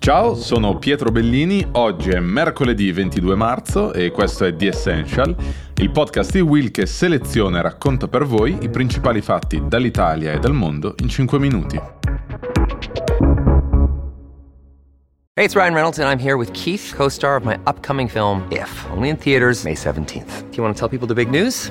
Ciao, sono Pietro Bellini, oggi è mercoledì 22 marzo e questo è The Essential, il podcast di Will che seleziona e racconta per voi i principali fatti dall'Italia e dal mondo in 5 minuti. Hey, it's Ryan Reynolds and I'm here with Keith, co-star of my upcoming film If, only in theaters May 17th. Do you want to tell people the big news?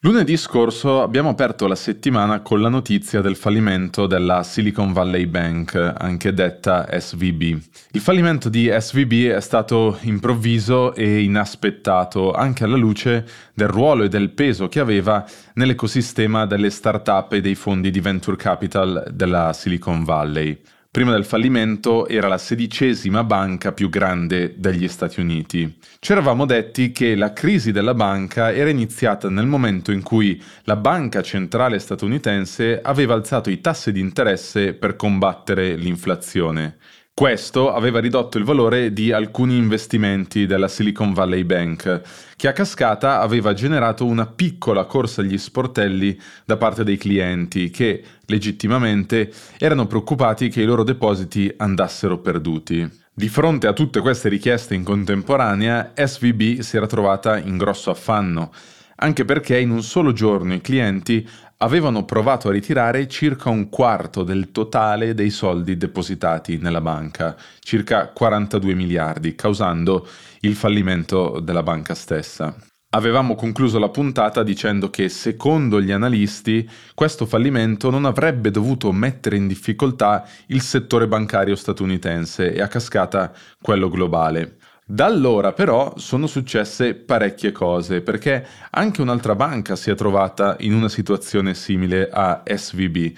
Lunedì scorso abbiamo aperto la settimana con la notizia del fallimento della Silicon Valley Bank, anche detta SVB. Il fallimento di SVB è stato improvviso e inaspettato, anche alla luce del ruolo e del peso che aveva nell'ecosistema delle start-up e dei fondi di venture capital della Silicon Valley. Prima del fallimento era la sedicesima banca più grande degli Stati Uniti. Ci eravamo detti che la crisi della banca era iniziata nel momento in cui la banca centrale statunitense aveva alzato i tassi di interesse per combattere l'inflazione. Questo aveva ridotto il valore di alcuni investimenti della Silicon Valley Bank, che a cascata aveva generato una piccola corsa agli sportelli da parte dei clienti che, legittimamente, erano preoccupati che i loro depositi andassero perduti. Di fronte a tutte queste richieste in contemporanea, SVB si era trovata in grosso affanno, anche perché in un solo giorno i clienti avevano provato a ritirare circa un quarto del totale dei soldi depositati nella banca, circa 42 miliardi, causando il fallimento della banca stessa. Avevamo concluso la puntata dicendo che, secondo gli analisti, questo fallimento non avrebbe dovuto mettere in difficoltà il settore bancario statunitense e a cascata quello globale. Da allora però sono successe parecchie cose perché anche un'altra banca si è trovata in una situazione simile a SVB,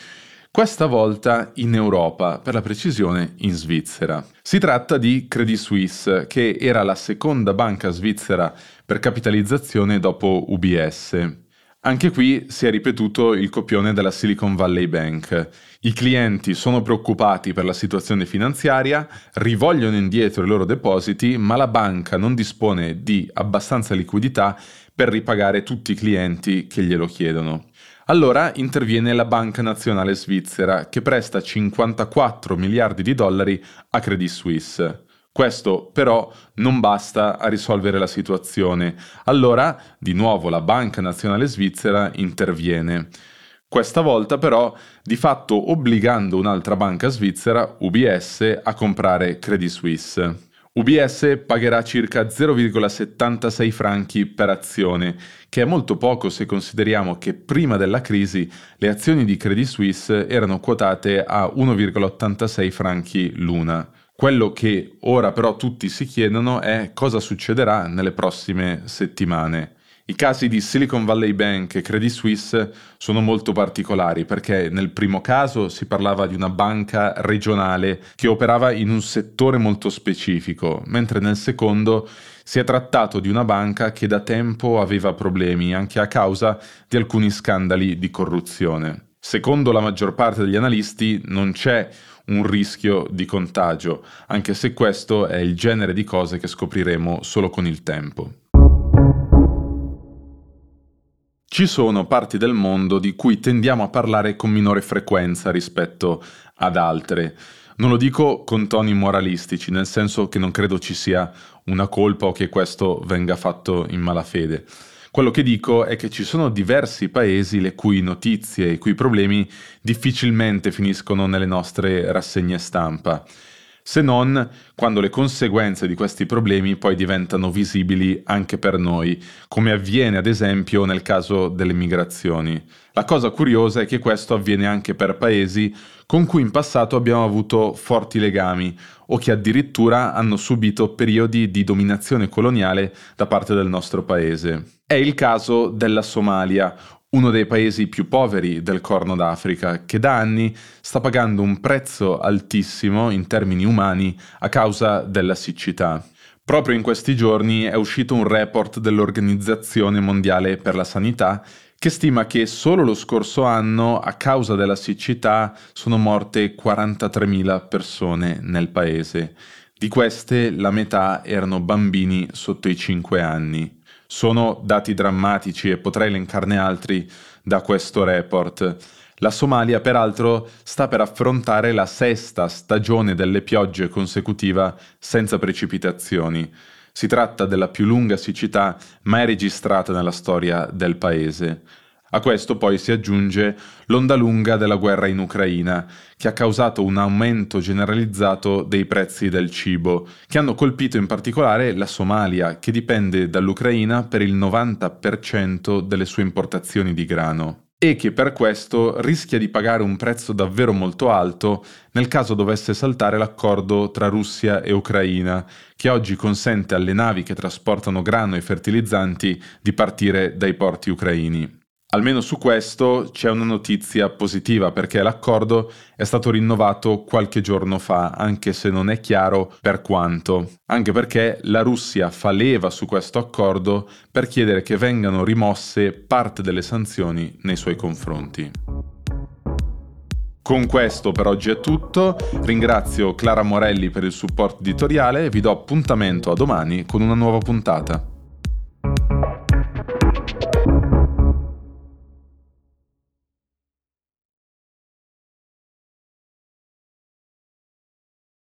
questa volta in Europa, per la precisione in Svizzera. Si tratta di Credit Suisse, che era la seconda banca svizzera per capitalizzazione dopo UBS. Anche qui si è ripetuto il copione della Silicon Valley Bank. I clienti sono preoccupati per la situazione finanziaria, rivogliono indietro i loro depositi, ma la banca non dispone di abbastanza liquidità per ripagare tutti i clienti che glielo chiedono. Allora interviene la Banca Nazionale Svizzera che presta 54 miliardi di dollari a Credit Suisse. Questo però non basta a risolvere la situazione. Allora, di nuovo, la Banca Nazionale Svizzera interviene. Questa volta però di fatto obbligando un'altra banca svizzera, UBS, a comprare Credit Suisse. UBS pagherà circa 0,76 franchi per azione, che è molto poco se consideriamo che prima della crisi le azioni di Credit Suisse erano quotate a 1,86 franchi l'una. Quello che ora però tutti si chiedono è cosa succederà nelle prossime settimane. I casi di Silicon Valley Bank e Credit Suisse sono molto particolari perché nel primo caso si parlava di una banca regionale che operava in un settore molto specifico, mentre nel secondo si è trattato di una banca che da tempo aveva problemi anche a causa di alcuni scandali di corruzione. Secondo la maggior parte degli analisti non c'è un rischio di contagio, anche se questo è il genere di cose che scopriremo solo con il tempo. Ci sono parti del mondo di cui tendiamo a parlare con minore frequenza rispetto ad altre. Non lo dico con toni moralistici, nel senso che non credo ci sia una colpa o che questo venga fatto in malafede. Quello che dico è che ci sono diversi paesi le cui notizie e i cui problemi difficilmente finiscono nelle nostre rassegne stampa, se non quando le conseguenze di questi problemi poi diventano visibili anche per noi, come avviene ad esempio nel caso delle migrazioni. La cosa curiosa è che questo avviene anche per paesi con cui in passato abbiamo avuto forti legami o che addirittura hanno subito periodi di dominazione coloniale da parte del nostro paese. È il caso della Somalia, uno dei paesi più poveri del Corno d'Africa, che da anni sta pagando un prezzo altissimo in termini umani a causa della siccità. Proprio in questi giorni è uscito un report dell'Organizzazione Mondiale per la Sanità che stima che solo lo scorso anno a causa della siccità sono morte 43.000 persone nel paese. Di queste la metà erano bambini sotto i 5 anni. Sono dati drammatici e potrei elencarne altri da questo report. La Somalia, peraltro, sta per affrontare la sesta stagione delle piogge consecutiva senza precipitazioni. Si tratta della più lunga siccità mai registrata nella storia del paese. A questo poi si aggiunge l'onda lunga della guerra in Ucraina, che ha causato un aumento generalizzato dei prezzi del cibo, che hanno colpito in particolare la Somalia, che dipende dall'Ucraina per il 90% delle sue importazioni di grano e che per questo rischia di pagare un prezzo davvero molto alto nel caso dovesse saltare l'accordo tra Russia e Ucraina, che oggi consente alle navi che trasportano grano e fertilizzanti di partire dai porti ucraini. Almeno su questo c'è una notizia positiva perché l'accordo è stato rinnovato qualche giorno fa, anche se non è chiaro per quanto. Anche perché la Russia fa leva su questo accordo per chiedere che vengano rimosse parte delle sanzioni nei suoi confronti. Con questo per oggi è tutto, ringrazio Clara Morelli per il supporto editoriale e vi do appuntamento a domani con una nuova puntata.